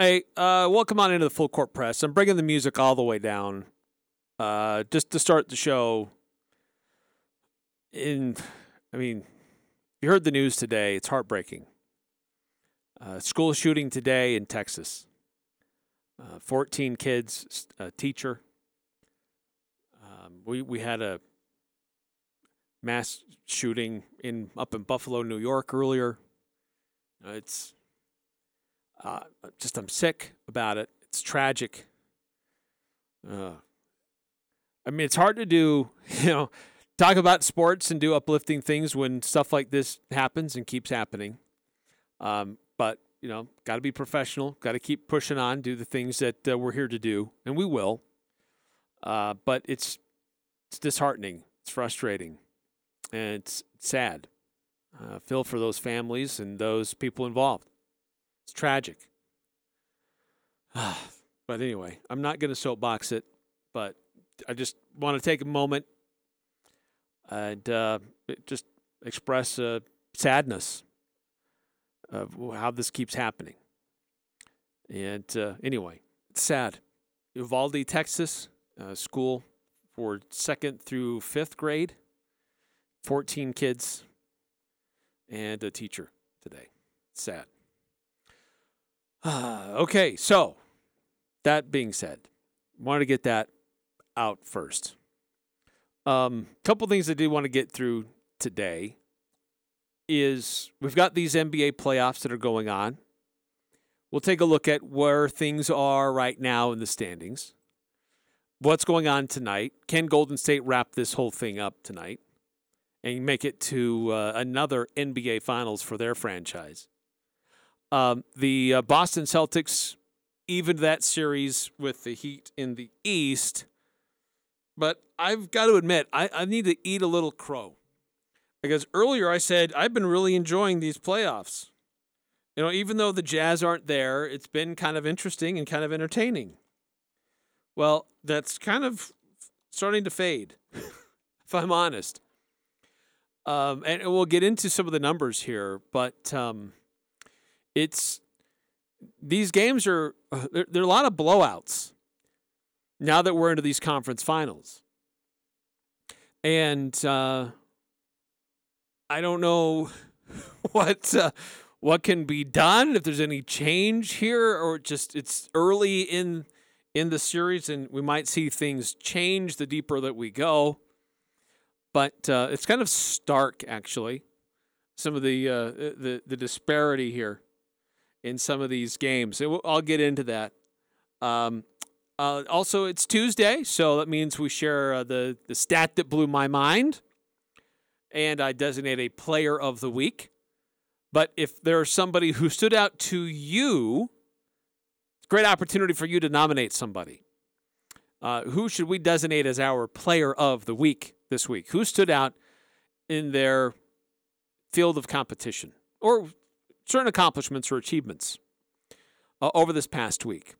Hey, uh, welcome on into the full court press. I'm bringing the music all the way down, uh, just to start the show. In, I mean, you heard the news today. It's heartbreaking. Uh, school shooting today in Texas. Uh, 14 kids, a teacher. Um, we we had a mass shooting in up in Buffalo, New York earlier. Uh, it's uh, just I'm sick about it. It's tragic. Uh, I mean, it's hard to do, you know, talk about sports and do uplifting things when stuff like this happens and keeps happening. Um, but you know, got to be professional. Got to keep pushing on, do the things that uh, we're here to do, and we will. Uh, but it's it's disheartening. It's frustrating, and it's sad. Uh, feel for those families and those people involved. It's tragic. but anyway, I'm not going to soapbox it, but I just want to take a moment and uh, just express uh, sadness of how this keeps happening. And uh, anyway, it's sad. Uvalde, Texas, uh, school for second through fifth grade, 14 kids, and a teacher today. Sad. okay, so that being said, wanted to get that out first. Um, couple things I did want to get through today is we've got these NBA playoffs that are going on. We'll take a look at where things are right now in the standings. What's going on tonight? Can Golden State wrap this whole thing up tonight and make it to uh, another NBA Finals for their franchise? Um, the uh, Boston Celtics evened that series with the Heat in the East. But I've got to admit, I, I need to eat a little crow. Because earlier I said I've been really enjoying these playoffs. You know, even though the Jazz aren't there, it's been kind of interesting and kind of entertaining. Well, that's kind of starting to fade, if I'm honest. Um, and we'll get into some of the numbers here, but um, it's these games are there, there are a lot of blowouts now that we're into these conference finals. And uh, I don't know what uh, what can be done if there's any change here, or just it's early in in the series, and we might see things change the deeper that we go. But uh, it's kind of stark, actually, some of the uh, the the disparity here in some of these games. I'll get into that. Um, uh, also, it's Tuesday, so that means we share uh, the the stat that blew my mind, and I designate a player of the week. But if there's somebody who stood out to you, great opportunity for you to nominate somebody. Uh, who should we designate as our player of the week this week? Who stood out in their field of competition or certain accomplishments or achievements uh, over this past week.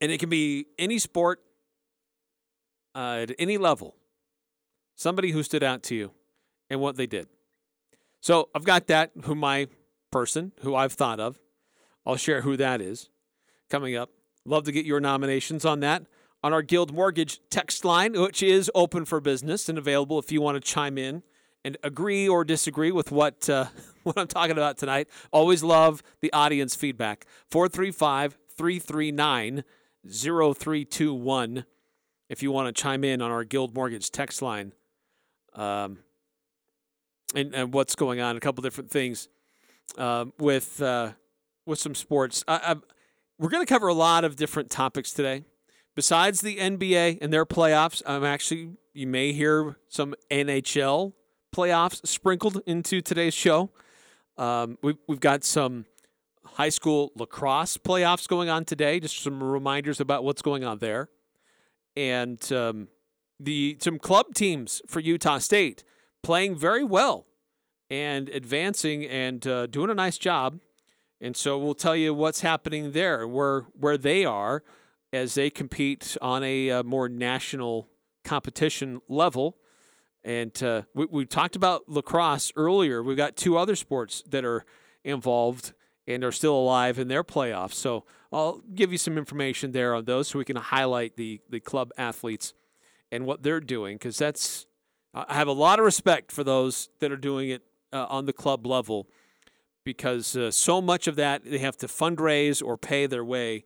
And it can be any sport uh, at any level, somebody who stood out to you and what they did. So I've got that, who my person, who I've thought of. I'll share who that is coming up. Love to get your nominations on that on our Guild Mortgage text line, which is open for business and available if you want to chime in and agree or disagree with what uh, what I'm talking about tonight. Always love the audience feedback. 435 339 0321 if you want to chime in on our Guild Mortgage text line. Um, and, and what's going on, a couple different things um, with uh, with some sports. I, I, we're going to cover a lot of different topics today besides the NBA and their playoffs, I'm actually you may hear some NHL playoffs sprinkled into today's show. Um, we've we've got some high school lacrosse playoffs going on today. Just some reminders about what's going on there, and um, the some club teams for Utah State playing very well and advancing and uh, doing a nice job. And so we'll tell you what's happening there, where where they are as they compete on a uh, more national competition level. And uh, we, we talked about lacrosse earlier. We've got two other sports that are involved and are still alive in their playoffs. So I'll give you some information there on those so we can highlight the, the club athletes and what they're doing because that's I have a lot of respect for those that are doing it uh, on the club level because uh, so much of that they have to fundraise or pay their way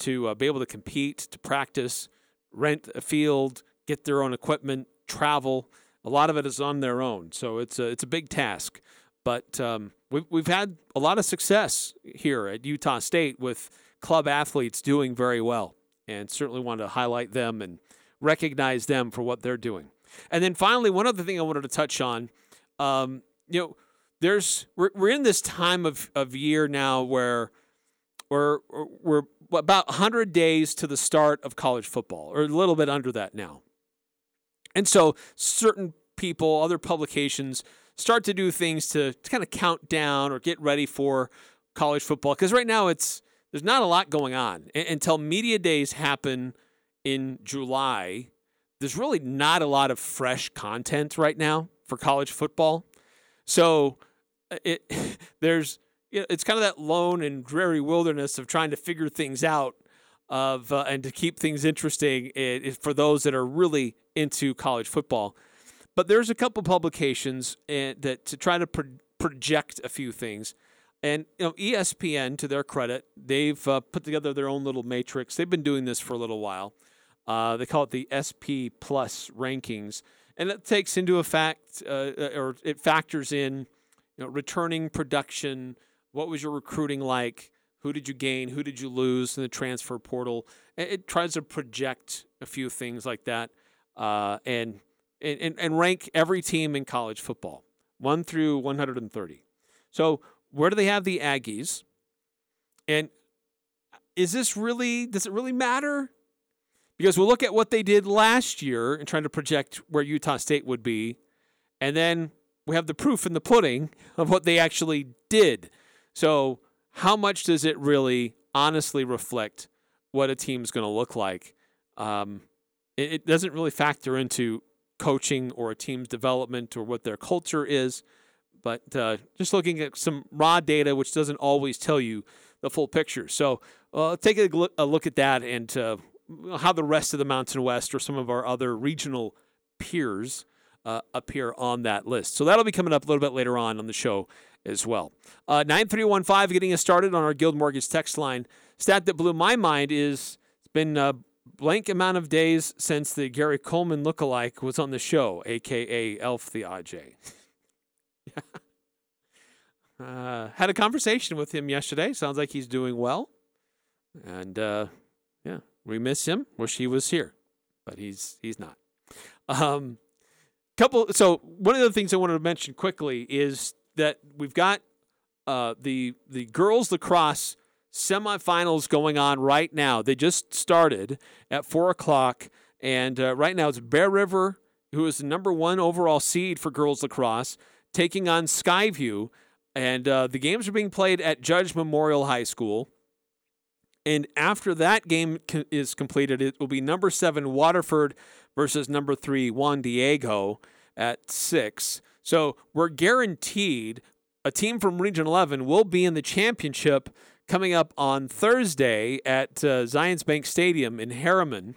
to uh, be able to compete, to practice, rent a field, get their own equipment, travel. A lot of it is on their own, so it's a it's a big task. But um, we've we've had a lot of success here at Utah State with club athletes doing very well, and certainly want to highlight them and recognize them for what they're doing. And then finally, one other thing I wanted to touch on, um, you know, there's we're we're in this time of of year now where we're we're about 100 days to the start of college football, or a little bit under that now. And so certain people, other publications, start to do things to, to kind of count down or get ready for college football. Because right now it's there's not a lot going on until media days happen in July. There's really not a lot of fresh content right now for college football. So uh, it there's it's kind of that lone and dreary wilderness of trying to figure things out of uh, and to keep things interesting for those that are really into college football. But there's a couple publications and, uh, that to try to pro- project a few things. And you know, ESPN, to their credit, they've uh, put together their own little matrix. They've been doing this for a little while. Uh, they call it the SP Plus rankings, and it takes into effect uh, uh, or it factors in you know, returning production, what was your recruiting like? Who did you gain? Who did you lose in the transfer portal? It, tries to project a few things like that uh, and, and, and rank every team in college football, 1 through 130. So, where do they have the Aggies? And is this really, does it really matter? Because we'll look at what they did last year and trying to project where Utah State would be. And then we have the proof in the pudding of what they actually did. So, how much does it really honestly reflect what a team's going to look like? Um, it, it, doesn't really factor into coaching or a team's development or what their culture is, but uh, just looking at some raw data, which doesn't always tell you the full picture. So, uh, take a look, a look, at that and uh, how the rest of the Mountain West or some of our other regional peers uh, appear on that list. So that'll be coming up a little bit later on on the show as well. Uh, 9315 getting us started on our Guild Mortgage text line. Stat that blew my mind is it's been a blank amount of days since the Gary Coleman lookalike was on the show, aka Elf the AJ. uh, had a conversation with him yesterday. Sounds like he's doing well. And uh, yeah, we miss him. Wish he was here, but he's he's not. Um, couple. So one of the things I wanted to mention quickly is that we've got uh, the the girls lacrosse semifinals going on right now. They just started at four o'clock, and uh, right now it's Bear River, who is the number one overall seed for girls lacrosse, taking on Skyview, and uh, the games are being played at Judge Memorial High School. And after that game is completed, it will be number seven Waterford versus number three Juan Diego at six. So we're guaranteed a team from Region 11 will be in the championship coming up on Thursday at uh, Zions Bank Stadium in Herriman.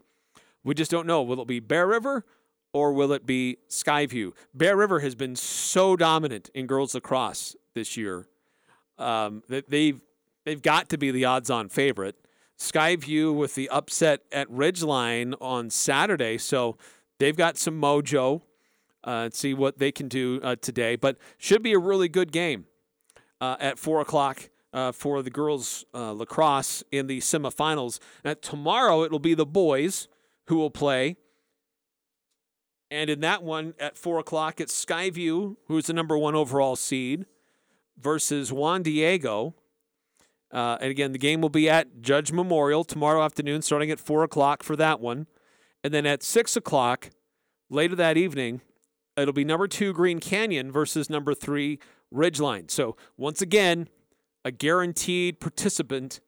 We just don't know. Will it be Bear River or will it be Skyview? Bear River has been so dominant in girls lacrosse this year um, that they've they've got to be the odds-on favorite. Skyview with the upset at Ridgeline on Saturday, so they've got some mojo uh, see what they can do uh, today. But should be a really good game uh, at four o'clock uh, for the girls uh, lacrosse in the semifinals. Now, tomorrow it will be the boys who will play. And in that one at 4 o'clock, it's Skyview, who's the number one overall seed, versus Juan Diego. Uh, and again, the game will be at Judge Memorial tomorrow afternoon, starting at 4 o'clock for that one. And then at 6 o'clock later that evening, it'll be number two Green Canyon versus number three Ridgeline. So, once again, a guaranteed participant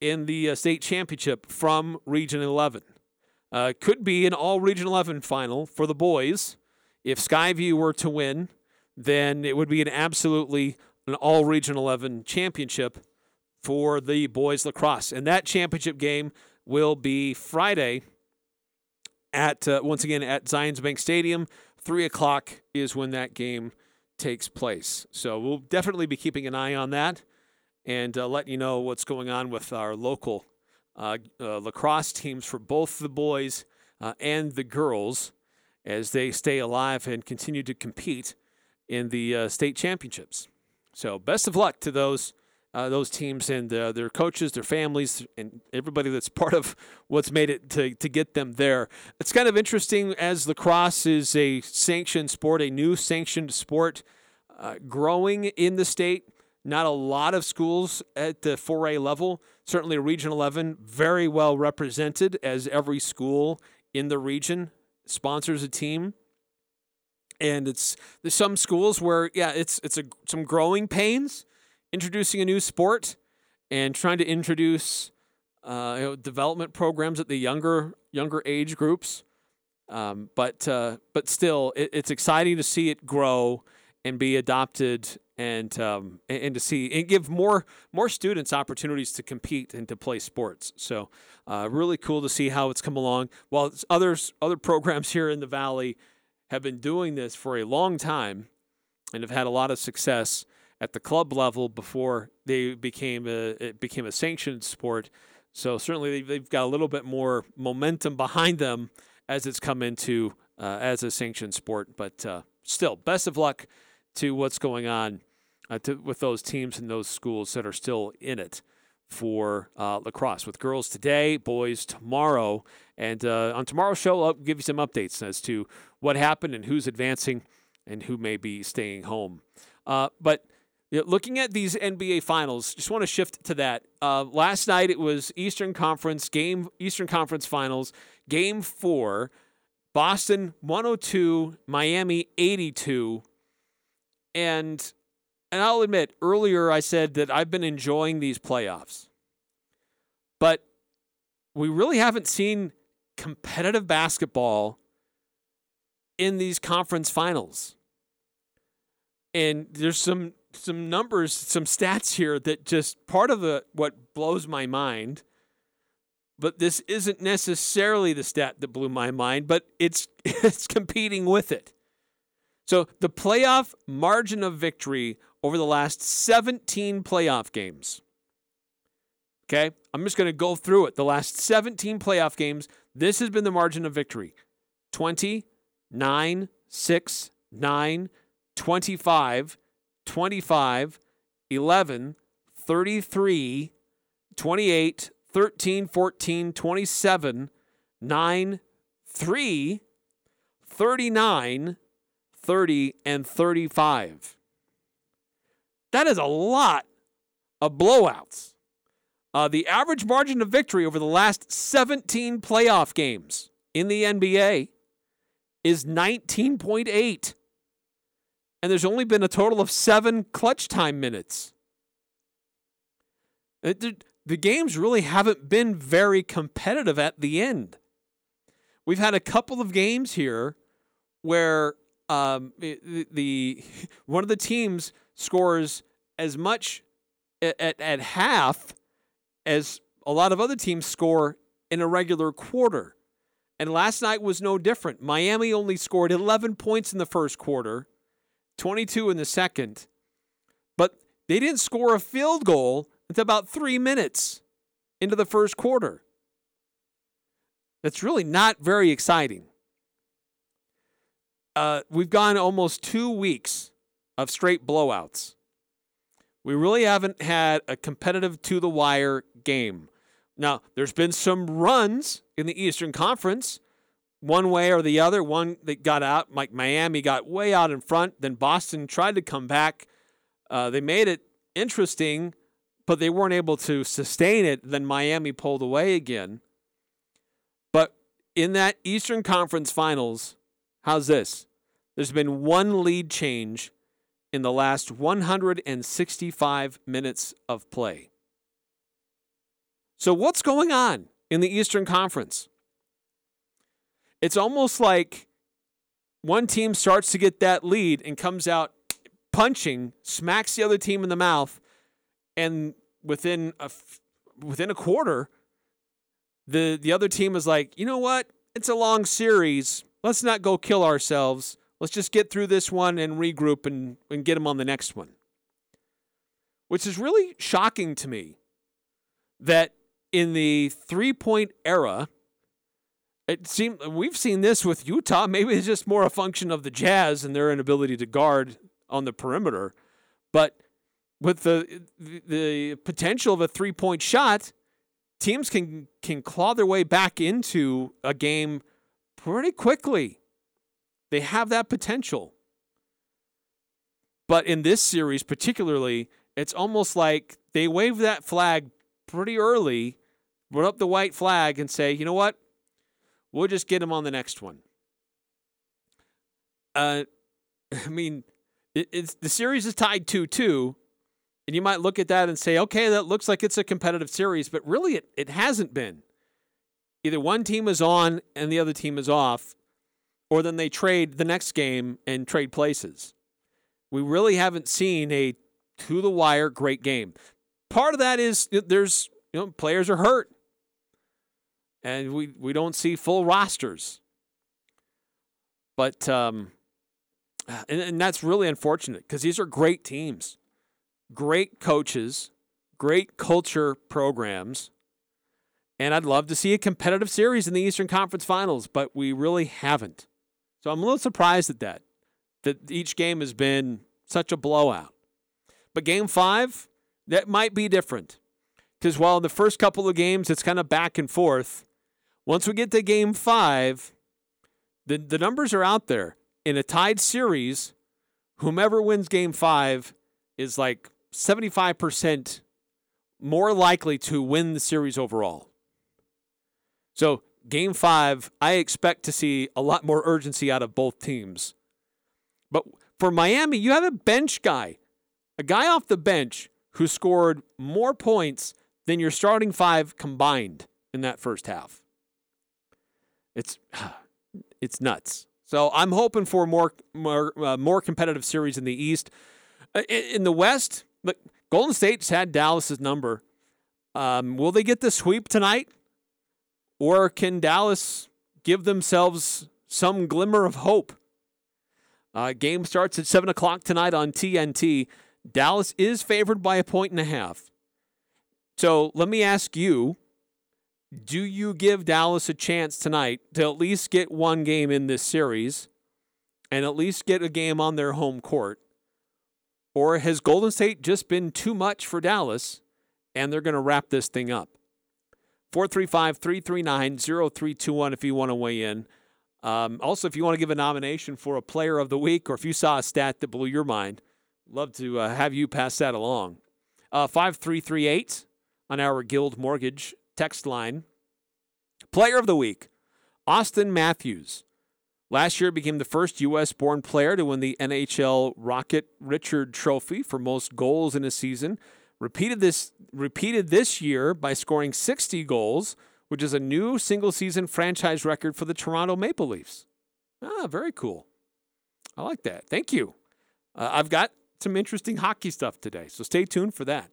in the uh, state championship from Region 11. Uh, could be an all Region 11 final for the boys. If Skyview were to win, then it would be an absolutely an all Region 11 championship for the boys lacrosse. And that championship game will be Friday at, uh, once again, at Zions Bank Stadium. Three o'clock is when that game takes place. So we'll definitely be keeping an eye on that and uh, letting you know what's going on with our local uh, uh, lacrosse teams for both the boys uh, and the girls as they stay alive and continue to compete in the uh, state championships. So best of luck to those uh, those teams and uh, their coaches, their families, and everybody that's part of what's made it to, to get them there. It's kind of interesting as lacrosse is a sanctioned sport, a new sanctioned sport uh, growing in the state. Not a lot of schools at the 4A level. Certainly, Region 11 very well represented as every school in the region sponsors a team. And it's there's some schools where yeah, it's it's a some growing pains introducing a new sport and trying to introduce uh, you know, development programs at the younger younger age groups. Um, but uh, but still, it, it's exciting to see it grow and be adopted and um, and, to see and give more more students opportunities to compete and to play sports. So uh, really cool to see how it's come along. While others other programs here in the valley have been doing this for a long time and have had a lot of success at the club level before they became a it became a sanctioned sport. So certainly they've got a little bit more momentum behind them as it's come into uh, as a sanctioned sport. But uh, still, best of luck to what's going on uh, to, with those teams and those schools that are still in it for uh, lacrosse. With girls today, boys tomorrow, and uh, on tomorrow's show, I'll give you some updates as to what happened and who's advancing and who may be staying home. Uh, but yeah, looking at these NBA finals, just want to shift to that. Uh, last night it was Eastern Conference game, Eastern Conference Finals, Game Four, Boston 102, Miami 82, and and I'll admit earlier I said that I've been enjoying these playoffs, but we really haven't seen competitive basketball in these conference finals. And there's some some numbers, some stats here that just part of the what blows my mind. But this isn't necessarily the stat that blew my mind, but it's it's competing with it. So the playoff margin of victory over the last 17 playoff games. Okay? I'm just going to go through it. The last 17 playoff games, this has been the margin of victory 20, 9, 6, 9, 25, 25, 11, 33, 28, 13, 14, 27, 9, 3, 39, 30, and 35. That is a lot of blowouts. Uh, the average margin of victory over the last 17 playoff games in the NBA is 19.8 and there's only been a total of seven clutch time minutes. It, the games really haven't been very competitive at the end. We've had a couple of games here where um, the, the one of the teams scores as much at, at, at half as a lot of other teams score in a regular quarter. And last night was no different. Miami only scored 11 points in the first quarter 22 in the second. But they didn't score a field goal until about three minutes into the first quarter. That's really not very exciting. Uh, we've gone almost two weeks of straight blowouts. We really haven't had a competitive to the wire game. Now, there's been some runs in the Eastern Conference, one way or the other. One that got out, like Miami got way out in front. Then Boston tried to come back. Uh, they made it interesting, but they weren't able to sustain it. Then Miami pulled away again. But in that Eastern Conference Finals, how's this? There's been one lead change in the last 165 minutes of play. So, what's going on in the Eastern Conference? It's almost like one team starts to get that lead and comes out punching, smacks the other team in the mouth, and within a within a quarter, the the other team is like, you know what? It's a long series. Let's not go kill ourselves. Let's just get through this one and regroup and, and get them on the next one. Which is really shocking to me that in the three point era, it seemed we've seen this with Utah. Maybe it's just more a function of the Jazz and their inability to guard on the perimeter. But with the the potential of a three point shot, teams can can claw their way back into a game pretty quickly. They have that potential. But in this series, particularly, it's almost like they wave that flag pretty early, put up the white flag, and say, you know what? We'll just get them on the next one. Uh, I mean, it, it's the series is tied 2 2. And you might look at that and say, okay, that looks like it's a competitive series, but really it, it hasn't been. Either one team is on and the other team is off or then they trade the next game and trade places. We really haven't seen a to the wire great game. Part of that is there's you know players are hurt, and we we don't see full rosters. But um, and, and that's really unfortunate because these are great teams, great coaches, great culture programs. And I'd love to see a competitive series in the Eastern Conference Finals, but we really haven't. So I'm a little surprised at that, that each game has been such a blowout. But game five, that might be different. Because while in the first couple of games it's kind of back and forth, once we get to game five, the, the numbers are out there. In a tied series, whomever wins game five is like 75% more likely to win the series overall. So game five, I expect to see a lot more urgency out of both teams. But for Miami, you have a bench guy, a guy off the bench who scored more points than your starting five combined in that first half. It's it's nuts. So I'm hoping for more more uh, more competitive series in the East. Uh, in, in the West, but Golden State's had Dallas's number. Um, will they get the sweep tonight? Or can Dallas give themselves some glimmer of hope? Uh, game starts at 7 o'clock tonight on TNT. Dallas is favored by a point and a half. So let me ask you do you give Dallas a chance tonight to at least get one game in this series and at least get a game on their home court? Or has Golden State just been too much for Dallas and they're going to wrap this thing up? 435 339 0321 if you want to weigh in. Um, also, if you want to give a nomination for a player of the week or if you saw a stat that blew your mind, love to uh, have you pass that along. Uh, 5338 on our Guild Mortgage text line. Player of the week, Auston Matthews. Last year became the first U.S. born player to win the NHL Rocket Richard Trophy for most goals in a season. Repeated this repeated this year by scoring 60 goals, which is a new single season franchise record for the Toronto Maple Leafs. Ah, very cool. I like that. Thank you. Uh, I've got some interesting hockey stuff today, so stay tuned for that.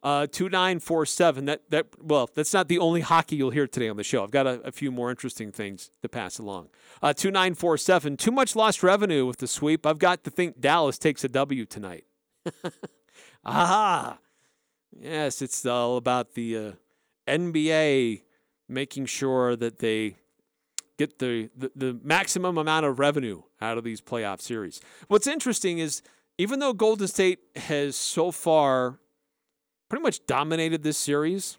Uh, 2947. That that well, that's not the only hockey you'll hear today on the show. I've got a, a few more interesting things to pass along. Uh, 2947. Too much lost revenue with the sweep. I've got to think Dallas takes a W tonight. Aha! Yes, it's all about the uh, NBA making sure that they get the, the, the maximum amount of revenue out of these playoff series. What's interesting is even though Golden State has so far pretty much dominated this series,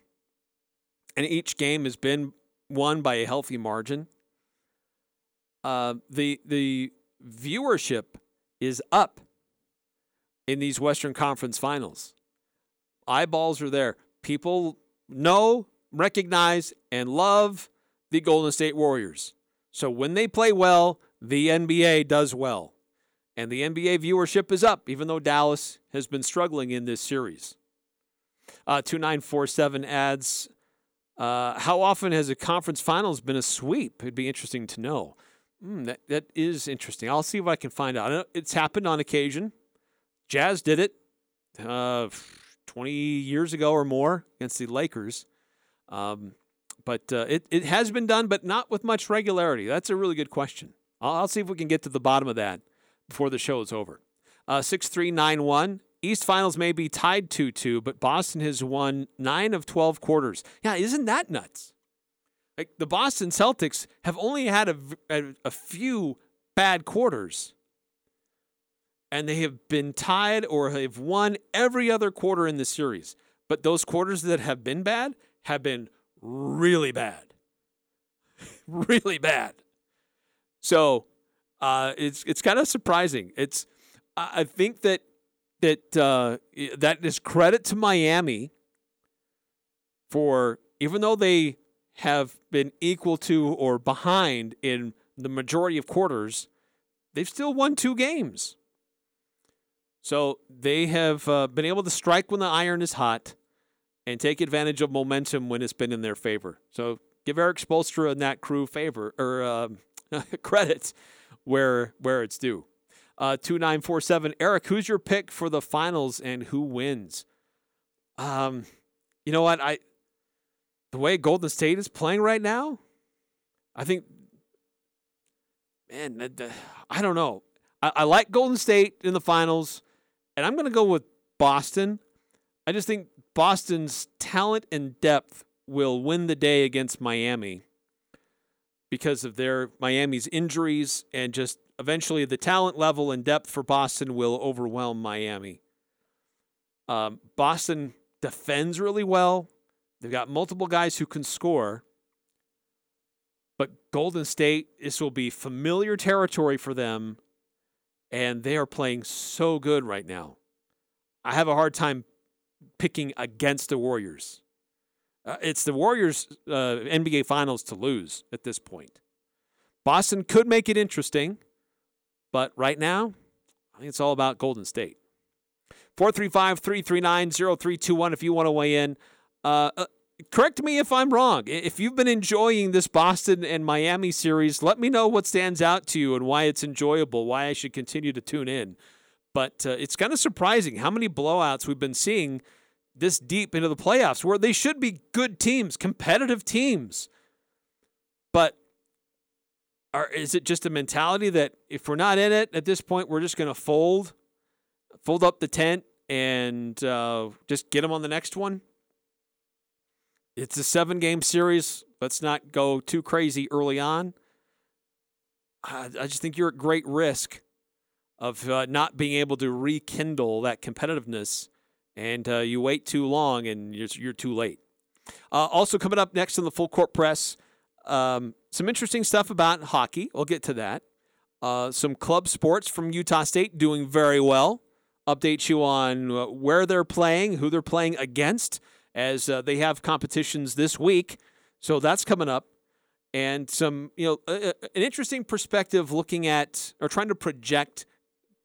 and each game has been won by a healthy margin, uh, the the viewership is up in these Western Conference Finals. Eyeballs are there. People know, recognize, and love the Golden State Warriors. So when they play well, the NBA does well. And the NBA viewership is up, even though Dallas has been struggling in this series. Uh, 2947 adds uh, How often has a conference finals been a sweep? It'd be interesting to know. Mm, that, that is interesting. I'll see if I can find out. It's happened on occasion. Jazz did it uh, 20 years ago or more against the Lakers. Um, but uh, it, it has been done, but not with much regularity. That's a really good question. I'll, I'll see if we can get to the bottom of that before the show is over. Uh, 6391. East Finals may be tied 2 2, but Boston has won 9 of 12 quarters. Yeah, isn't that nuts? Like the Boston Celtics have only had a, a, a few bad quarters, and they have been tied or have won every other quarter in the series. But those quarters that have been bad have been really bad. really bad. So uh, it's it's kind of surprising. It's I think that that uh, that is credit to Miami for even though they have been equal to or behind in the majority of quarters, they've still won two games. So they have uh, been able to strike when the iron is hot and take advantage of momentum when it's been in their favor. So give Erik Spoelstra and that crew favor or uh, credit where where it's due. Uh, 2947. Eric, who's your pick for the finals and who wins? Um, you know what? I the way Golden State is playing right now, I think, man, I don't know. I, I like Golden State in the finals, and I'm going to go with Boston. I just think Boston's talent and depth will win the day against Miami because of their Miami's injuries and just eventually the talent level and depth for Boston will overwhelm Miami. Um, Boston defends really well. They've got multiple guys who can score. But Golden State, this will be familiar territory for them, and they are playing so good right now. I have a hard time picking against the Warriors. Uh, it's the Warriors' uh, NBA Finals to lose at this point. Boston could make it interesting. But right now, I think it's all about Golden State. 435 339 0321 if you want to weigh in. Uh, uh, correct me if I'm wrong. If you've been enjoying this Boston and Miami series, let me know what stands out to you and why it's enjoyable, why I should continue to tune in. But uh, it's kind of surprising how many blowouts we've been seeing this deep into the playoffs where they should be good teams, competitive teams. But or is it just a mentality that if we're not in it at this point, we're just going to fold, fold up the tent, and uh, just get them on the next one? It's a seven game series. Let's not go too crazy early on. I, I just think you're at great risk of uh, not being able to rekindle that competitiveness, and uh, you wait too long and you're, you're too late. Uh, also, coming up next on the full court press, um, some interesting stuff about hockey. We'll get to that. Uh, some club sports from Utah State doing very well. Update you on uh, where they're playing, who they're playing against, as uh, they have competitions this week. So that's coming up. And some, you know, uh, an interesting perspective looking at or trying to project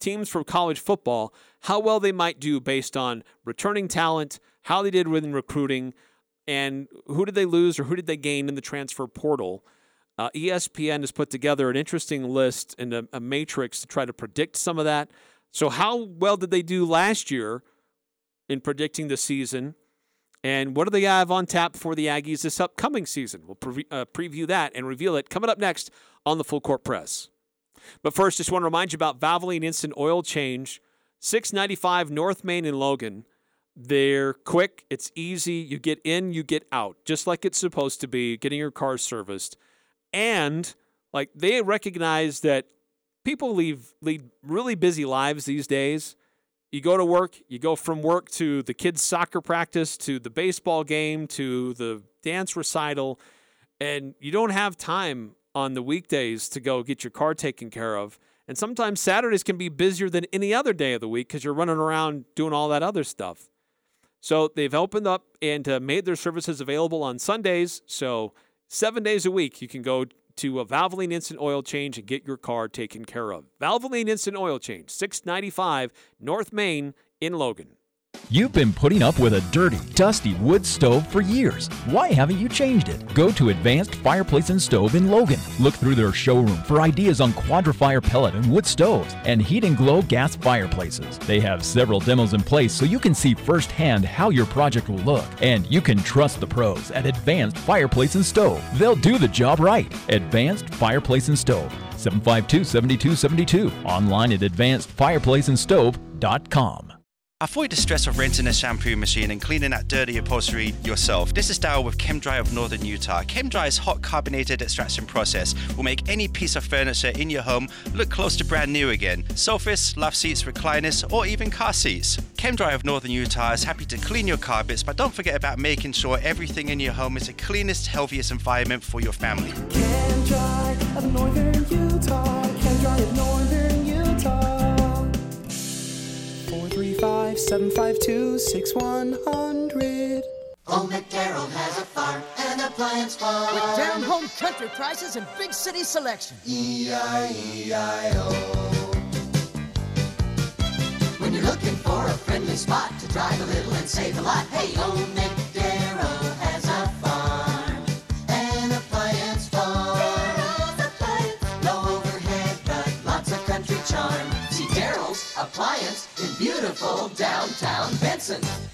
teams from college football, how well they might do based on returning talent, how they did within recruiting, and who did they lose or who did they gain in the transfer portal? Uh, ESPN has put together an interesting list and a, a, matrix to try to predict some of that. So, how well did they do last year in predicting the season? And what do they have on tap for the Aggies this upcoming season? We'll pre- uh, preview that and reveal it coming up next on the Full Court Press. But first, just want to remind you about Valvoline Instant Oil Change, 695 North Main in Logan. They're quick, it's easy. You get in, you get out, just like it's supposed to be, getting your car serviced. And like they recognize that people leave lead really busy lives these days. you go to work, you go from work to the kids' soccer practice, to the baseball game, to the dance recital, and you don't have time on the weekdays to go get your car taken care of. And sometimes Saturdays can be busier than any other day of the week because you're running around doing all that other stuff. So they've opened up and uh, made their services available on Sundays. So seven days a week, you can go to a Valvoline Instant Oil Change and get your car taken care of. Valvoline Instant Oil Change, 695 North Main in Logan. You've been putting up with a dirty, dusty wood stove for years. Why haven't you changed it? Go to Advanced Fireplace and Stove in Logan. Look through their showroom for ideas on Quadra-Fire pellet and wood stoves and heat and glow gas fireplaces. They have several demos in place so you can see firsthand how your project will look. And you can trust the pros at Advanced Fireplace and Stove. They'll do the job right. Advanced Fireplace and Stove. 752 7272. Online at advancedfireplaceandstove.com. Avoid the stress of renting a shampoo machine and cleaning that dirty upholstery yourself. This is Daryl with ChemDry of Northern Utah. ChemDry's hot carbonated extraction process will make any piece of furniture in your home look close to brand new again. Sofas, love seats, recliners, or even car seats. ChemDry of Northern Utah is happy to clean your carpets, but don't forget about making sure everything in your home is the cleanest, healthiest environment for your family. ChemDry of Northern Utah. ChemDry of Northern 435 752 6100. Old McDarrell has a farm, an appliance farm. With down home country prices and big city selection. E-I-E-I-O. When you're looking for a friendly spot to drive a little and save a lot, hey, Old McDarrell has a farm, an appliance farm. Low overhead, but lots of country charm. See Darrell's Appliance in beautiful downtown Benson.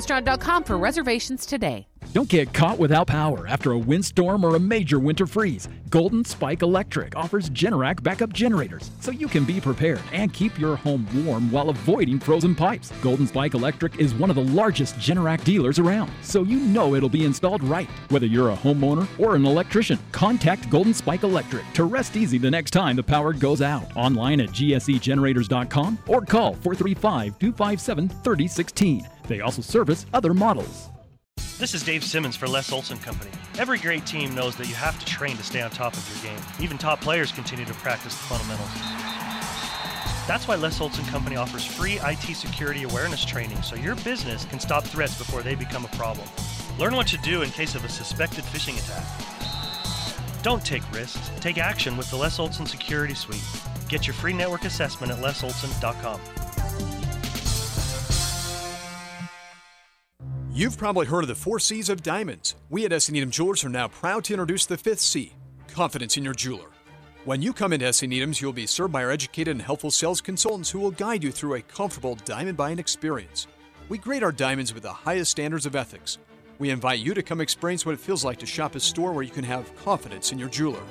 theelementsrestaurant.com for reservations today. Don't get caught without power after a windstorm or a major winter freeze. Golden Spike Electric offers Generac backup generators so you can be prepared and keep your home warm while avoiding frozen pipes. Golden Spike Electric is one of the largest Generac dealers around, so you know it'll be installed right. Whether you're a homeowner or an electrician, contact Golden Spike Electric to rest easy the next time the power goes out. Online at gsegenerators.com or call 435 257 3016. They also service other models. This is Dave Simmons for Les Olson Company. Every great team knows that you have to train to stay on top of your game. Even top players continue to practice the fundamentals. That's why Les Olson Company offers free IT security awareness training so your business can stop threats before they become a problem. Learn what to do in case of a suspected phishing attack. Don't take risks. Take action with the Les Olson Security Suite. Get your free network assessment at lesolson.com. You've probably heard of the four C's of diamonds. We at S. Needham Jewelers are now proud to introduce the fifth C confidence in your jeweler. When you come into S. Needham's, you'll be served by our educated and helpful sales consultants who will guide you through a comfortable diamond buying experience. We grade our diamonds with the highest standards of ethics. We invite you to come experience what it feels like to shop a store where you can have confidence in your jeweler.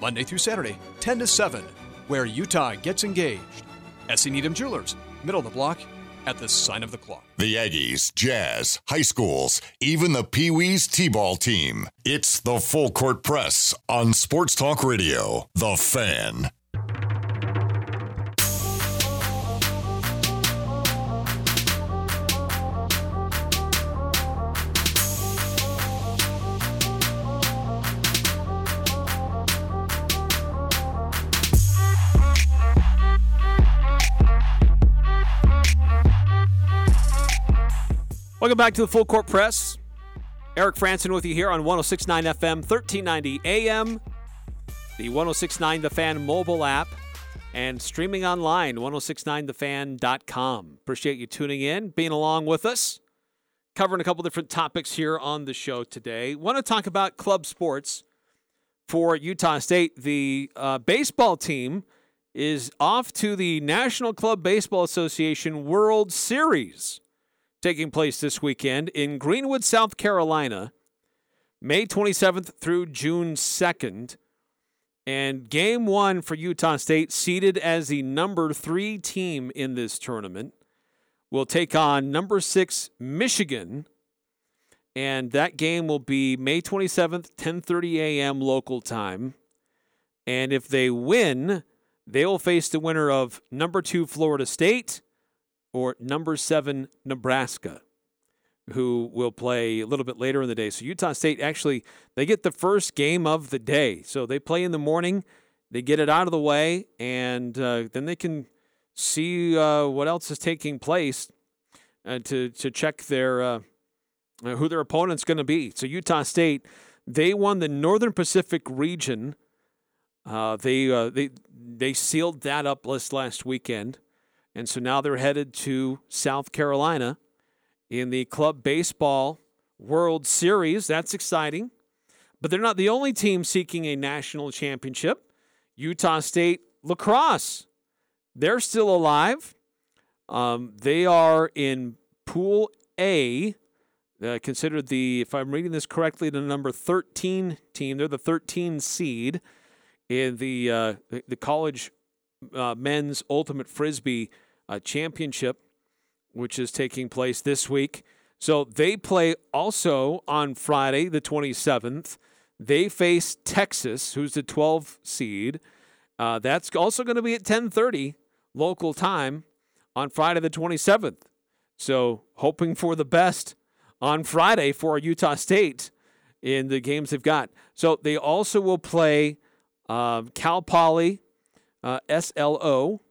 Monday through Saturday, 10 to 7, where Utah gets engaged. S. Needham Jewelers, middle of the block, at the sign of the clock. The Aggies, Jazz, high schools, even the Pee Wees T ball team. It's the Full Court Press on Sports Talk Radio. The Fan. Welcome back to the Full Court Press. Eric Frandsen with you here on 1069 FM, 1390 AM, the 1069 The Fan mobile app, and streaming online, 1069thefan.com. Appreciate you tuning in, being along with us, covering a couple different topics here on the show today. Want to talk about club sports for Utah State. The uh, baseball team is off to the National Club Baseball Association World Series taking place this weekend in Greenwood, South Carolina, May 27th through June 2nd. And game one for Utah State, seeded as the number three team in this tournament, will take on number six Michigan. And that game will be May 27th, 10:30 a.m. local time. And if they win, they will face the winner of number two Florida State or number seven Nebraska, who will play a little bit later in the day. So Utah State actually they get the first game of the day. So they play in the morning, they get it out of the way, and uh, then they can see uh, what else is taking place uh, to to check their uh, who their opponent's going to be. So Utah State they won the Northern Pacific region. Uh, they uh, they they sealed that up list last weekend, and so now they're headed to South Carolina in the club baseball World Series. That's exciting, but they're not the only team seeking a national championship. Utah State lacrosse, they're still alive. Um, they are in Pool A, uh, considered the, if I'm reading this correctly, the number 13 team. They're the 13 seed in the uh, the, college uh, men's ultimate frisbee uh, championship, which is taking place this week. So they play also on Friday, the 27th. They face Texas, who's the 12 seed. Uh, that's also going to be at 10:30 local time on Friday, the 27th. So hoping for the best on Friday for Utah State in the games they've got. So they also will play uh, Cal Poly uh, SLO,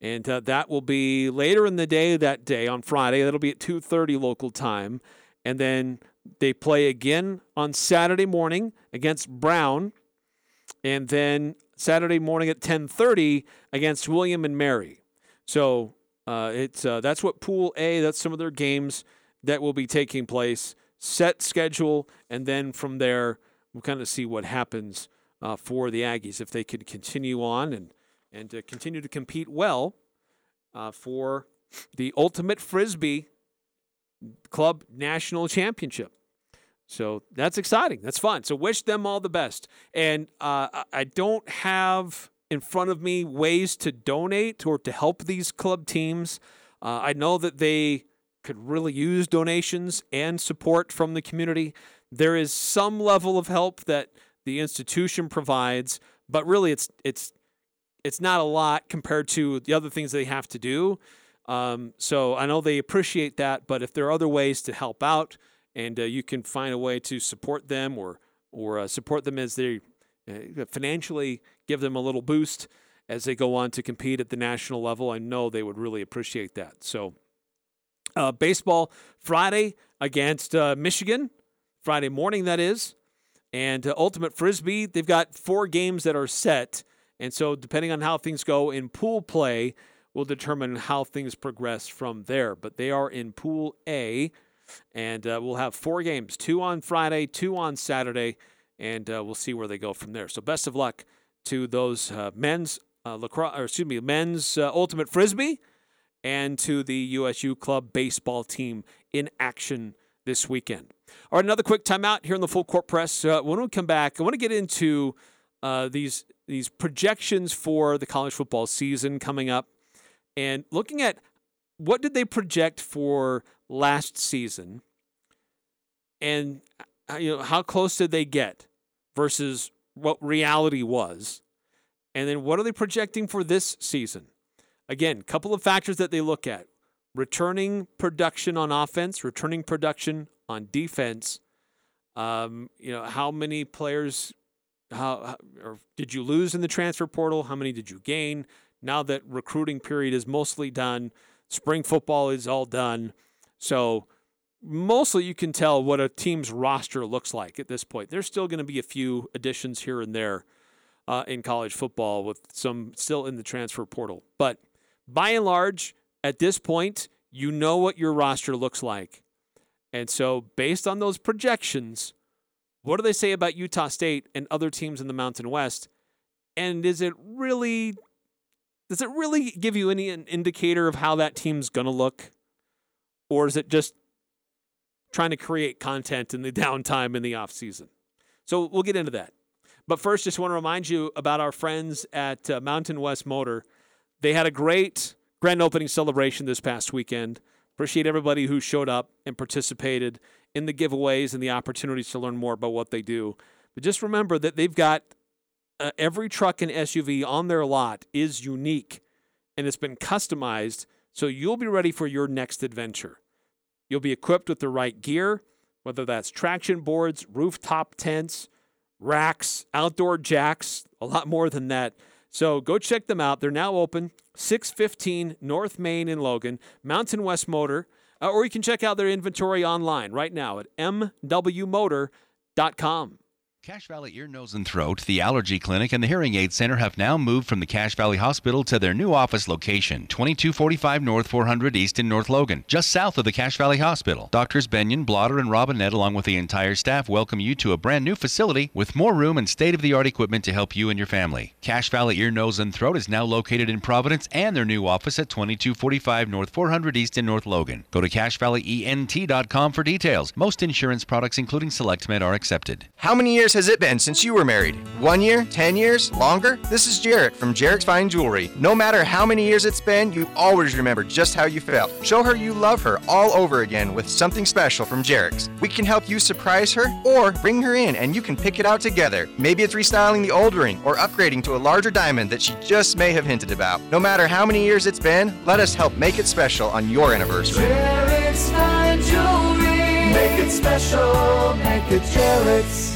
and uh, that will be later in the day that day on Friday. That'll be at 2:30 local time, and then they play again on Saturday morning against Brown, and then Saturday morning at 10:30 against William and Mary. So uh, it's uh, that's what Pool A. That's some of their games that will be taking place. Set schedule, and then from there we'll kind of see what happens uh, for the Aggies if they could continue on and and to continue to compete well uh, for the ultimate frisbee club national championship. So that's exciting. That's fun. So wish them all the best. And uh, I- don't have in front of me ways to donate or to help these club teams. Uh, I know that they could really use donations and support from the community. There is some level of help that the institution provides, but really it's it's it's not a lot compared to the other things they have to do. Um, so I know they appreciate that, but if there are other ways to help out, and uh, you can find a way to support them or or uh, support them as they uh, financially give them a little boost as they go on to compete at the national level, I know they would really appreciate that. So, uh, baseball Friday against uh, Michigan, Friday morning that is, and uh, Ultimate Frisbee. They've got four games that are set, and so depending on how things go in pool play, will determine how things progress from there. But they are in Pool A, and uh, we'll have four games: two on Friday, two on Saturday, and uh, we'll see where they go from there. So best of luck to those uh, men's uh, lacrosse, or excuse me, men's uh, ultimate frisbee, and to the USU club baseball team in action this weekend. All right, another quick timeout here in the full court press. Uh, when we come back, I want to get into uh, these these projections for the college football season coming up, and looking at what did they project for last season, and uh, you know how close did they get versus what reality was, and then what are they projecting for this season? Again, couple of factors that they look at: returning production on offense, returning production on defense. Um, you know, how many players how, or did you lose in the transfer portal? How many did you gain? Now that recruiting period is mostly done, spring football is all done. So mostly you can tell what a team's roster looks like at this point. There's still going to be a few additions here and there uh, in college football with some still in the transfer portal. But by and large, at this point, you know what your roster looks like. And so, based on those projections, what do they say about Utah State and other teams in the Mountain West? And is it really does it really give you any an indicator of how that team's going to look? Or is it just trying to create content in the downtime in the off season? So we'll get into that. But first, just want to remind you about our friends at uh, Mountain West Motor. They had a great grand opening celebration this past weekend. Appreciate everybody who showed up and participated in the giveaways and the opportunities to learn more about what they do. But just remember that they've got uh, every truck and SUV on their lot is unique and it's been customized so you'll be ready for your next adventure. You'll be equipped with the right gear, whether that's traction boards, rooftop tents, racks, outdoor jacks, a lot more than that. So go check them out. They're now open 615 North Main in Logan, Mountain West Motor, Uh, or you can check out their inventory online right now at mwmotor.com. Cache Valley Ear, Nose, and Throat, the Allergy Clinic, and the Hearing Aid Center have now moved from the Cache Valley Hospital to their new office location, 2245 North 400 East in North Logan, just south of the Cache Valley Hospital. Doctors Benyon, Blotter, and Robinette, along with the entire staff, welcome you to a brand new facility with more room and state of the art equipment to help you and your family. Cache Valley Ear, Nose, and Throat is now located in Providence and their new office at 2245 North 400 East in North Logan. Go to CacheValleyENT.com for details. Most insurance products, including SelectMed, are accepted. How many years has it been since you were married? One year? Ten years? Longer? This is Jarek from Jarek's Fine Jewelry. No matter how many years it's been, you always remember just how you felt. Show her you love her all over again with something special from Jarek's. We can help you surprise her or bring her in and you can pick it out together. Maybe it's restyling the old ring or upgrading to a larger diamond that she just may have hinted about. No matter how many years it's been, let us help make it special on your anniversary. Jarek's fine jewelry. Make it special. Make it Jarek's.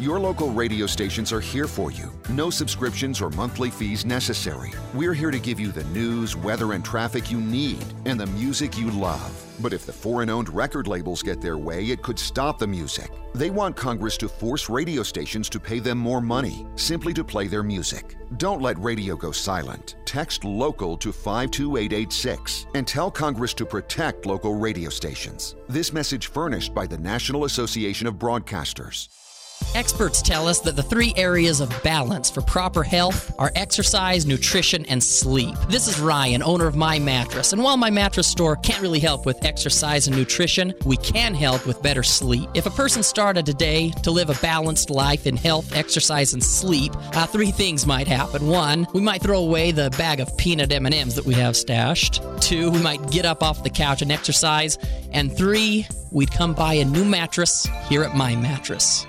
Your local radio stations are here for you. No subscriptions or monthly fees necessary. We're here to give you the news, weather, and traffic you need and the music you love. But if the foreign owned record labels get their way, it could stop the music. They want Congress to force radio stations to pay them more money simply to play their music. Don't let radio go silent. Text local to 52886 and tell Congress to protect local radio stations. This message furnished by the National Association of Broadcasters. Experts tell us that the three areas of balance for proper health are exercise, nutrition, and sleep. This is Ryan, owner of My Mattress, and while My Mattress store can't really help with exercise and nutrition, we can help with better sleep. If a person started today to live a balanced life in health, exercise, and sleep, uh, three things might happen. One, we might throw away the bag of peanut M&Ms that we have stashed. Two, we might get up off the couch and exercise. And three, we'd come buy a new mattress here at My Mattress.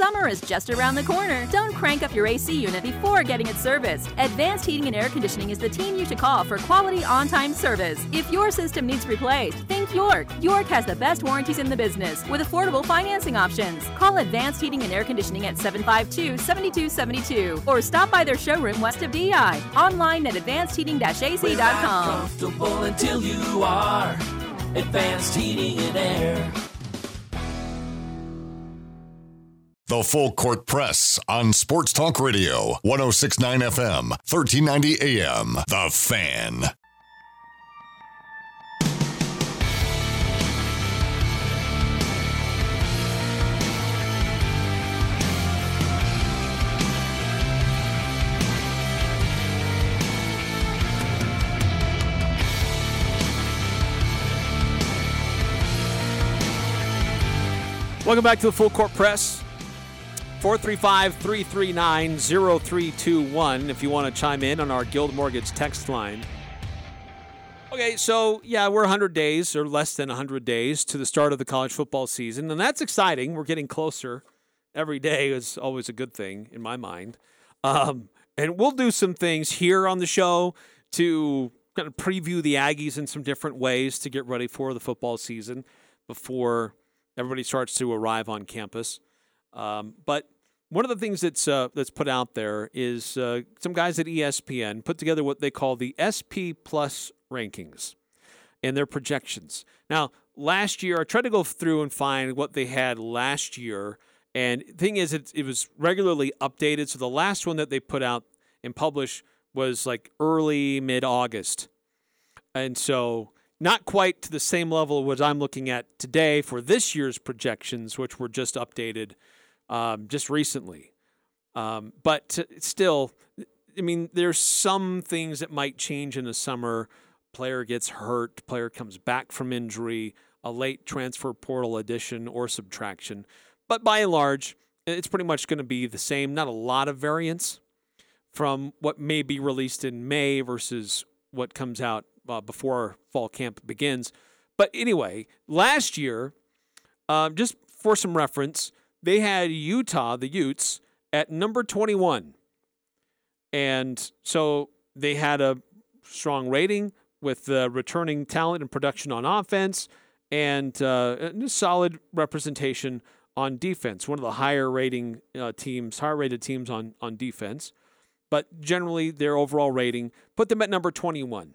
Summer is just around the corner. Don't crank up your AC unit before getting it serviced. Advanced Heating and Air Conditioning is the team you should call for quality on time service. If your system needs replaced, think York. York has the best warranties in the business with affordable financing options. Call Advanced Heating and Air Conditioning at 752 7272 or stop by their showroom west of DI. Online at advancedheating-ac.com. Comfortable until you are. Advanced heating and air. The Full Court Press on Sports Talk Radio, 1069 FM, 1390 AM. The Fan. Welcome back to the Full Court Press. 435 339 0321 if you want to chime in on our Guild Mortgage text line. Okay, so yeah, we're 100 days or less than 100 days to the start of the college football season, and that's exciting. We're getting closer. Every day is always a good thing in my mind. Um, and we'll do some things here on the show to kind of preview the Aggies in some different ways to get ready for the football season before everybody starts to arrive on campus. Um, but one of the things that's uh, that's put out there is uh, some guys at ESPN put together what they call the SP Plus rankings and their projections. Now, last year I tried to go through and find what they had last year, and thing is, it, it was regularly updated. So the last one that they put out and published was like early mid August, and so not quite to the same level what I'm looking at today for this year's projections, which were just updated um, just recently. Um, but still, I mean, there's some things that might change in the summer. Player gets hurt, player comes back from injury, a late transfer portal addition or subtraction. But by and large, it's pretty much going to be the same. Not a lot of variance from what may be released in May versus what comes out uh, before fall camp begins. But anyway, last year, um, just for some reference, they had Utah, the Utes, at number 21. And so they had a strong rating with uh, returning talent and production on offense and uh, a solid representation on defense. One of the higher rating uh, teams, higher rated teams on, on defense. But generally, their overall rating put them at number 21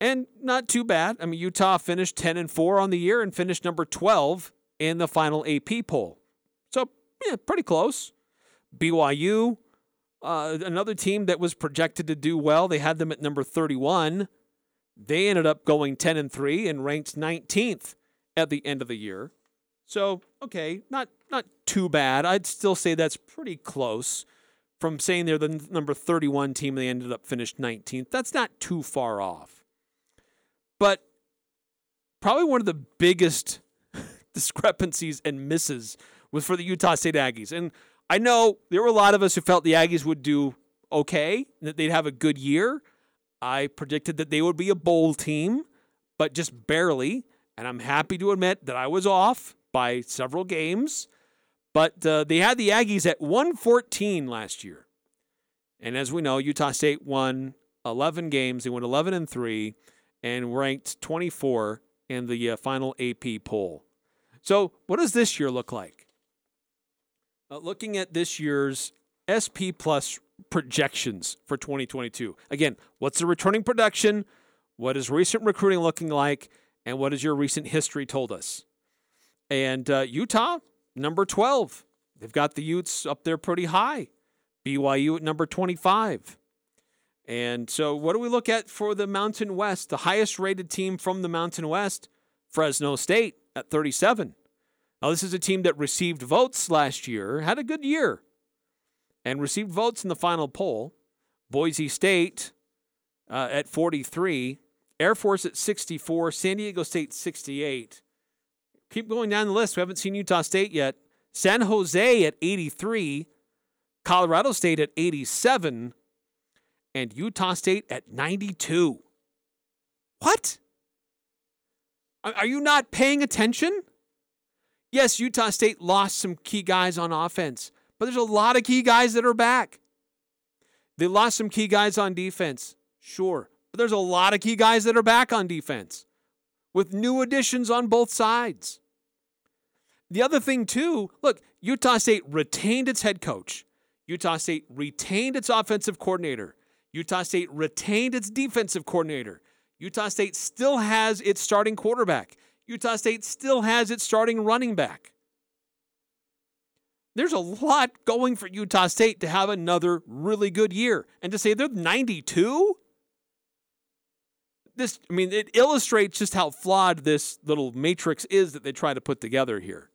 and not too bad. I mean, Utah finished 10 and 4 on the year and finished number 12 in the final AP poll. Yeah, pretty close. BYU, uh, another team that was projected to do well, they had them at number 31. They ended up going 10 and 3 and ranked 19th at the end of the year. So, okay, not not too bad. I'd still say that's pretty close. From saying they're the number 31 team, they ended up finished 19th. That's not too far off. But probably one of the biggest discrepancies and misses was for the Utah State Aggies. And I know there were a lot of us who felt the Aggies would do okay, that they'd have a good year. I predicted that they would be a bowl team, but just barely. And I'm happy to admit that I was off by several games. But uh, they had the Aggies at 114 last year. And as we know, Utah State won 11 games. They went 11 and 3 and ranked 24 in the uh, final AP poll. So, what does this year look like? Uh, looking at this year's SP Plus projections for 2022. Again, what's the returning production? What is recent recruiting looking like? And what has your recent history told us? And uh, Utah, number 12. They've got the Utes up there pretty high. BYU at number 25. And so, what do we look at for the Mountain West? The highest rated team from the Mountain West, Fresno State at 37. Now, this is a team that received votes last year, had a good year, and received votes in the final poll. Boise State uh, at 43, Air Force at 64, San Diego State 68. Keep going down the list. We haven't seen Utah State yet. San Jose at 83, Colorado State at 87, and Utah State at 92. What? Are you not paying attention? Yes, Utah State lost some key guys on offense, but there's a lot of key guys that are back. They lost some key guys on defense, sure, but there's a lot of key guys that are back on defense with new additions on both sides. The other thing, too, look, Utah State retained its head coach. Utah State retained its offensive coordinator. Utah State retained its defensive coordinator. Utah State still has its starting quarterback. Utah State still has its starting running back. There's a lot going for Utah State to have another really good year. And to say they're 92? This, I mean, it illustrates just how flawed this little matrix is that they try to put together here.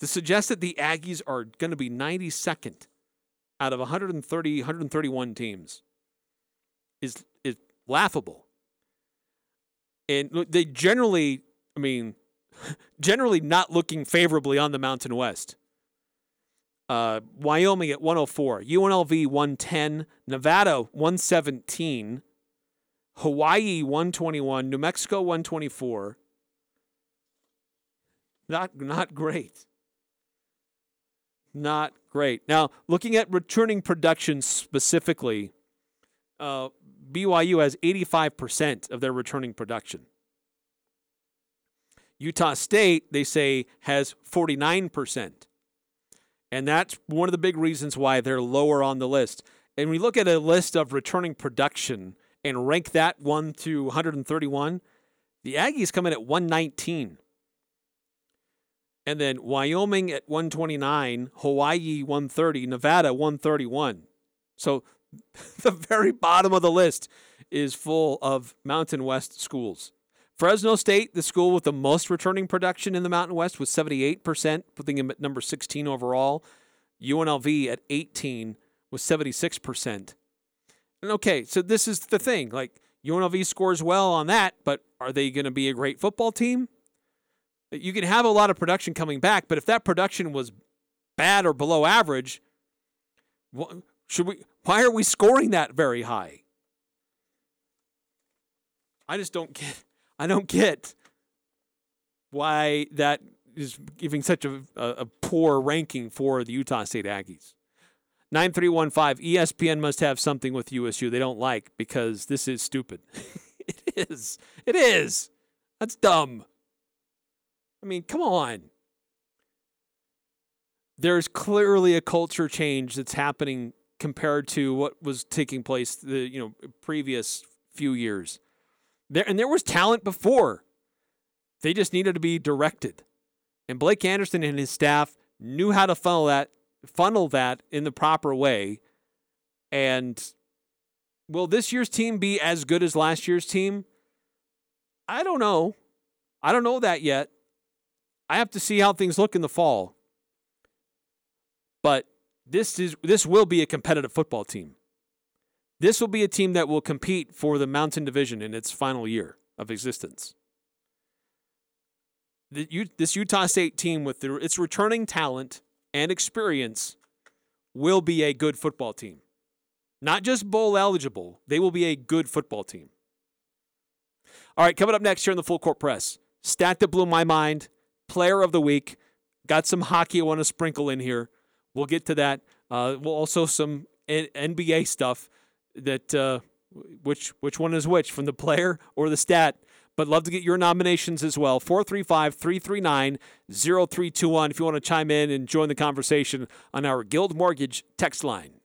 To suggest that the Aggies are going to be 92nd out of 130, 131 teams is, is laughable. And they generally, I mean, generally not looking favorably on the Mountain West. Uh, Wyoming at 104, UNLV 110, Nevada 117, Hawaii 121, New Mexico 124. Not not great. Not great. Now, looking at returning production specifically, uh, BYU has 85% of their returning production. Utah State, they say, has 49%. And that's one of the big reasons why they're lower on the list. And we look at a list of returning production and rank that 1 to 131, the Aggies come in at 119. And then Wyoming at 129, Hawaii 130, Nevada 131. So the very bottom of the list is full of Mountain West schools. Fresno State, the school with the most returning production in the Mountain West, was 78%, putting him at number 16 overall. UNLV at 18 was 76%. And okay, so this is the thing. Like UNLV scores well on that, but are they going to be a great football team? You can have a lot of production coming back, but if that production was bad or below average, should we why are we scoring that very high? I just don't get I don't get why that is giving such a, a, poor ranking for the Utah State Aggies. 9315 ESPN must have something with USU they don't like because this is stupid. it is. It is. That's dumb. I mean, come on. There's clearly a culture change that's happening compared to what was taking place the you know previous few years. There and there was talent before. They just needed to be directed. And Blake Anderson and his staff knew how to funnel that funnel that in the proper way. And will this year's team be as good as last year's team? I don't know. I don't know that yet. I have to see how things look in the fall. But this is this will be a competitive football team. This will be a team that will compete for the Mountain Division in its final year of existence. This Utah State team, with its returning talent and experience, will be a good football team. Not just bowl eligible, they will be a good football team. All right, coming up next here in the full court press, stat that blew my mind, player of the week. Got some hockey I want to sprinkle in here. We'll get to that. Uh, well, also some N- NBA stuff that uh, which which one is which from the player or the stat. But love to get your nominations as well. 435 339 0321 if you want to chime in and join the conversation on our Guild Mortgage text line.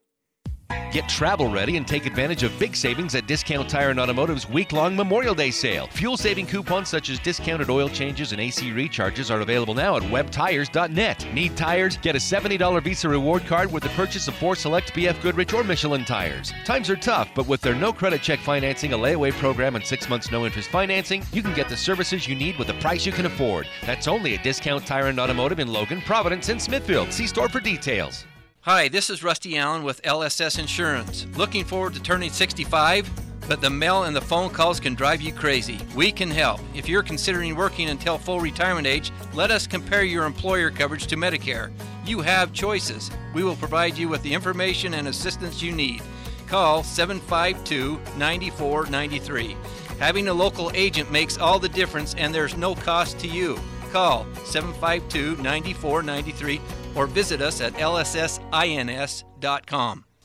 Get travel ready and take advantage of big savings at Discount Tire and Automotive's week long Memorial Day sale. Fuel saving coupons such as discounted oil changes and AC recharges are available now at webtires.net. Need tires? Get a $70 Visa reward card with the purchase of four select BF Goodrich or Michelin tires. Times are tough, but with their no credit check financing, a layaway program, and six months no interest financing, you can get the services you need with the price you can afford. That's only at Discount Tire and Automotive in Logan, Providence, and Smithfield. See store for details. Hi, this is Rusty Allen with LSS Insurance. Looking forward to turning 65? But the mail and the phone calls can drive you crazy. We can help. If you're considering working until full retirement age, let us compare your employer coverage to Medicare. You have choices. We will provide you with the information and assistance you need. Call 752 9493. Having a local agent makes all the difference and there's no cost to you. Call 752 9493 or visit us at lssins.com.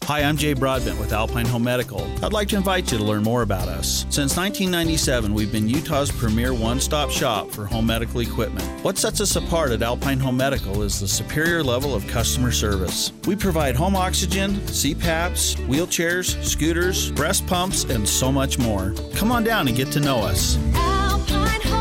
Hi, I'm Jay Broadbent with Alpine Home Medical. I'd like to invite you to learn more about us. Since 1997, we've been Utah's premier one stop shop for home medical equipment. What sets us apart at Alpine Home Medical is the superior level of customer service. We provide home oxygen, CPAPs, wheelchairs, scooters, breast pumps, and so much more. Come on down and get to know us. Alpine Home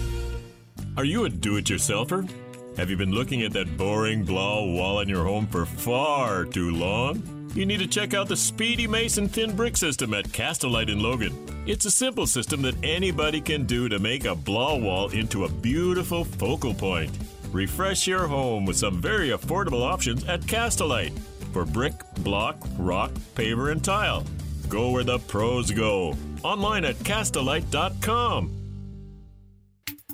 Are you a do it yourselfer? Have you been looking at that boring blah wall in your home for far too long? You need to check out the Speedy Mason Thin Brick System at Castlelite in Logan. It's a simple system that anybody can do to make a blah wall into a beautiful focal point. Refresh your home with some very affordable options at Castlelite for brick, block, rock, paver, and tile. Go where the pros go. Online at castlelite.com.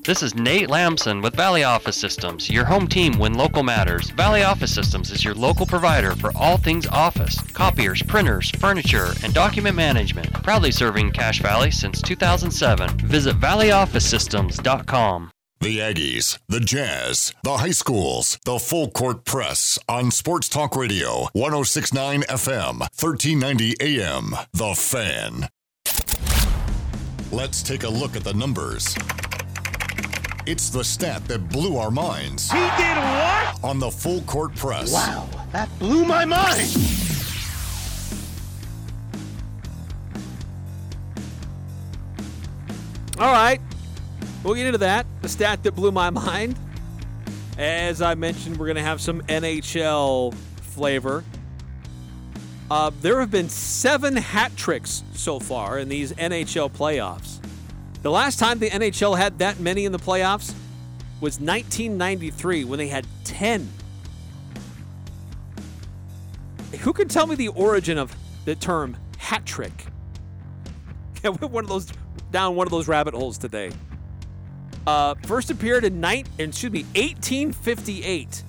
This is Nate Lamson with Valley Office Systems, your home team when local matters. Valley Office Systems is your local provider for all things office, copiers, printers, furniture, and document management. Proudly serving Cache Valley since 2007. Visit valleyofficesystems.com. The Aggies, the Jazz, the high schools, the full court press on Sports Talk Radio, 1069 FM, 1390 AM. The Fan. Let's take a look at the numbers. It's the stat that blew our minds. He did what? On the full court press. Wow, that blew my mind. All right. We'll get into that. The stat that blew my mind. As I mentioned, we're going to have some NHL flavor. Uh, there have been seven hat tricks so far in these NHL playoffs. The last time the NHL had that many in the playoffs was 1993 when they had 10. Who can tell me the origin of the term hat trick? One of those down one of those rabbit holes today. Uh, first appeared in night, excuse me, 1858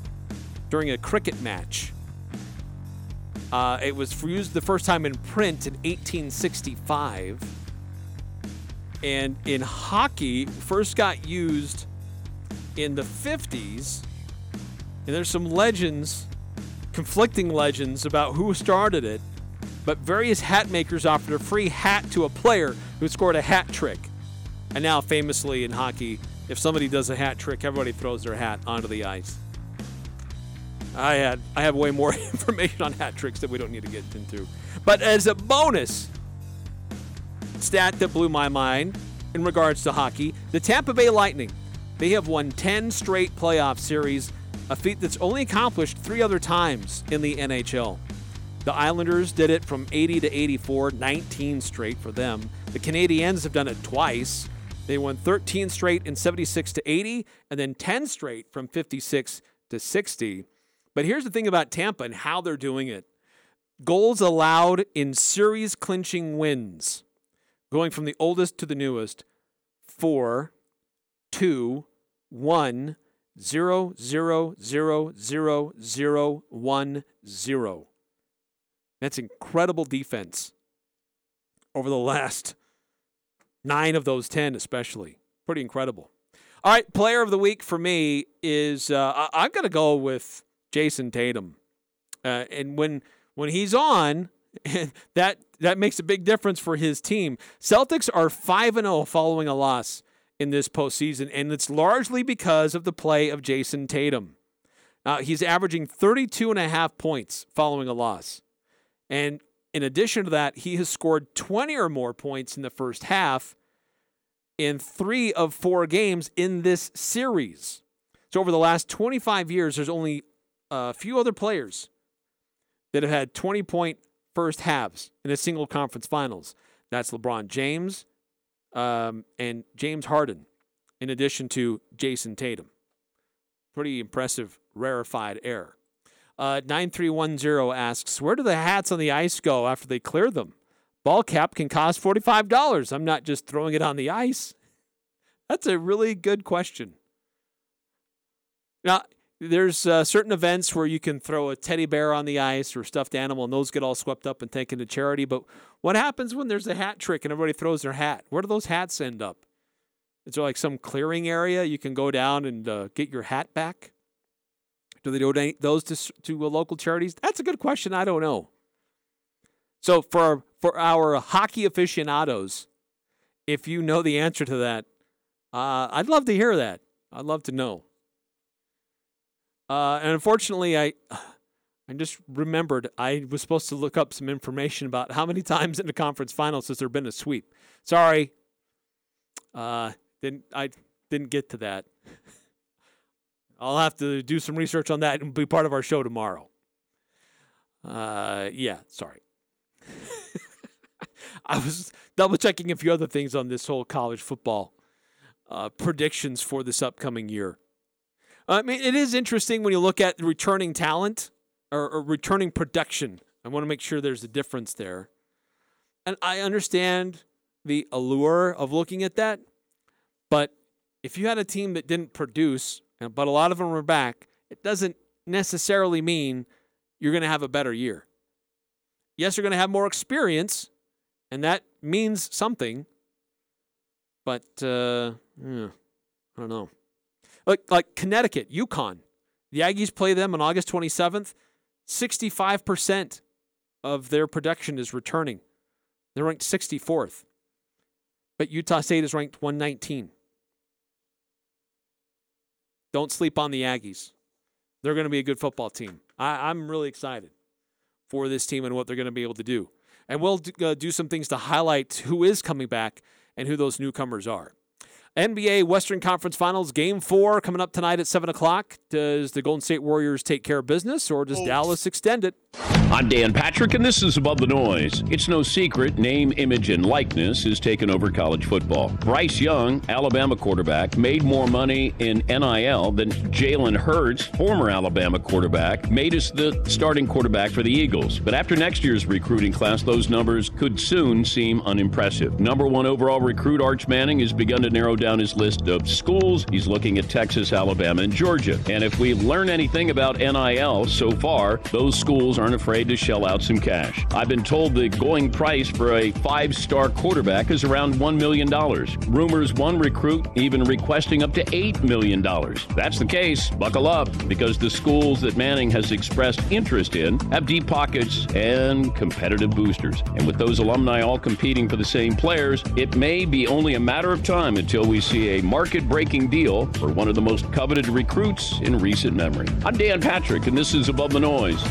during a cricket match. Uh, it was used the first time in print in 1865. And in hockey, first got used in the 50s. And there's some legends, conflicting legends about who started it. But various hat makers offered a free hat to a player who scored a hat trick. And now, famously in hockey, if somebody does a hat trick, everybody throws their hat onto the ice. I had I have way more information on hat tricks that we don't need to get into. But as a bonus stat that blew my mind in regards to hockey, the Tampa Bay Lightning, they have won 10 straight playoff series, a feat that's only accomplished 3 other times in the NHL. The Islanders did it from 80 to 84, 19 straight for them. The Canadiens have done it twice. They won 13 straight in 76 to 80 and then 10 straight from 56 to 60. But here's the thing about Tampa and how they're doing it goals allowed in series clinching wins, going from the oldest to the newest four, two, one, zero, zero, zero, zero, zero, one, zero. That's incredible defense over the last nine of those 10, especially. Pretty incredible. All right, player of the week for me is uh, I- I'm going to go with Jayson Tatum. Uh, and when when he's on, that that makes a big difference for his team. Celtics are 5 and 0 following a loss in this postseason, and it's largely because of the play of Jayson Tatum. Uh, he's averaging 32 and a half points following a loss. And in addition to that, he has scored 20 or more points in the first half in three of four games in this series. So over the last 25 years, there's only a few other players that have had 20 point first halves in a single conference finals. That's LeBron James um, and James Harden, in addition to Jayson Tatum. Pretty impressive, rarefied air. Uh, 9310 asks, Where do the hats on the ice go after they clear them? Ball cap can cost $45. I'm not just throwing it on the ice. That's a really good question. Now, there's uh, certain events where you can throw a teddy bear on the ice or stuffed animal, and those get all swept up and taken to charity. But what happens when there's a hat trick and everybody throws their hat? Where do those hats end up? Is there like some clearing area you can go down and uh, get your hat back? Do they donate those to to uh, local charities? That's a good question. I don't know. So for for our hockey aficionados, if you know the answer to that, uh, I'd love to hear that. I'd love to know. Uh, and unfortunately, I I just remembered I was supposed to look up some information about how many times in the conference finals has there been a sweep. Sorry, uh, didn't I didn't get to that. I'll have to do some research on that and be part of our show tomorrow. Uh, yeah, sorry. I was double checking a few other things on this whole college football uh, predictions for this upcoming year. I mean, it is interesting when you look at returning talent or, or returning production. I want to make sure there's a difference there. And I understand the allure of looking at that, but if you had a team that didn't produce, uh, but a lot of them were back, it doesn't necessarily mean you're going to have a better year. Yes, you're going to have more experience, and that means something. But uh, yeah, I don't know. Like like Connecticut, UConn, the Aggies play them on August 27th. 65% of their production is returning. They're ranked 64th. But Utah State is ranked 119. Don't sleep on the Aggies. They're going to be a good football team. I, I'm really excited for this team and what they're going to be able to do. And we'll do, uh, do some things to highlight who is coming back and who those newcomers are. NBA Western Conference Finals Game 4 coming up tonight at 7 o'clock. Does the Golden State Warriors take care of business or does oh. Dallas extend it? I'm Dan Patrick, and this is Above the Noise. It's no secret name, image, and likeness has taken over college football. Bryce Young, Alabama quarterback, made more money in NIL than Jalen Hurts, former Alabama quarterback, made us the starting quarterback for the Eagles. But after next year's recruiting class, those numbers could soon seem unimpressive. Number one overall recruit Arch Manning has begun to narrow down his list of schools. He's looking at Texas, Alabama, and Georgia. And if we learn anything about NIL so far, those schools aren't afraid to shell out some cash. I've been told the going price for a five star quarterback is around $1 million. Rumors one recruit even requesting up to $8 million. That's the case. Buckle up, because the schools that Manning has expressed interest in have deep pockets and competitive boosters. And with those alumni all competing for the same players, it may be only a matter of time until we see a market breaking deal for one of the most coveted recruits in recent memory. I'm Dan Patrick, and this is Above the Noise.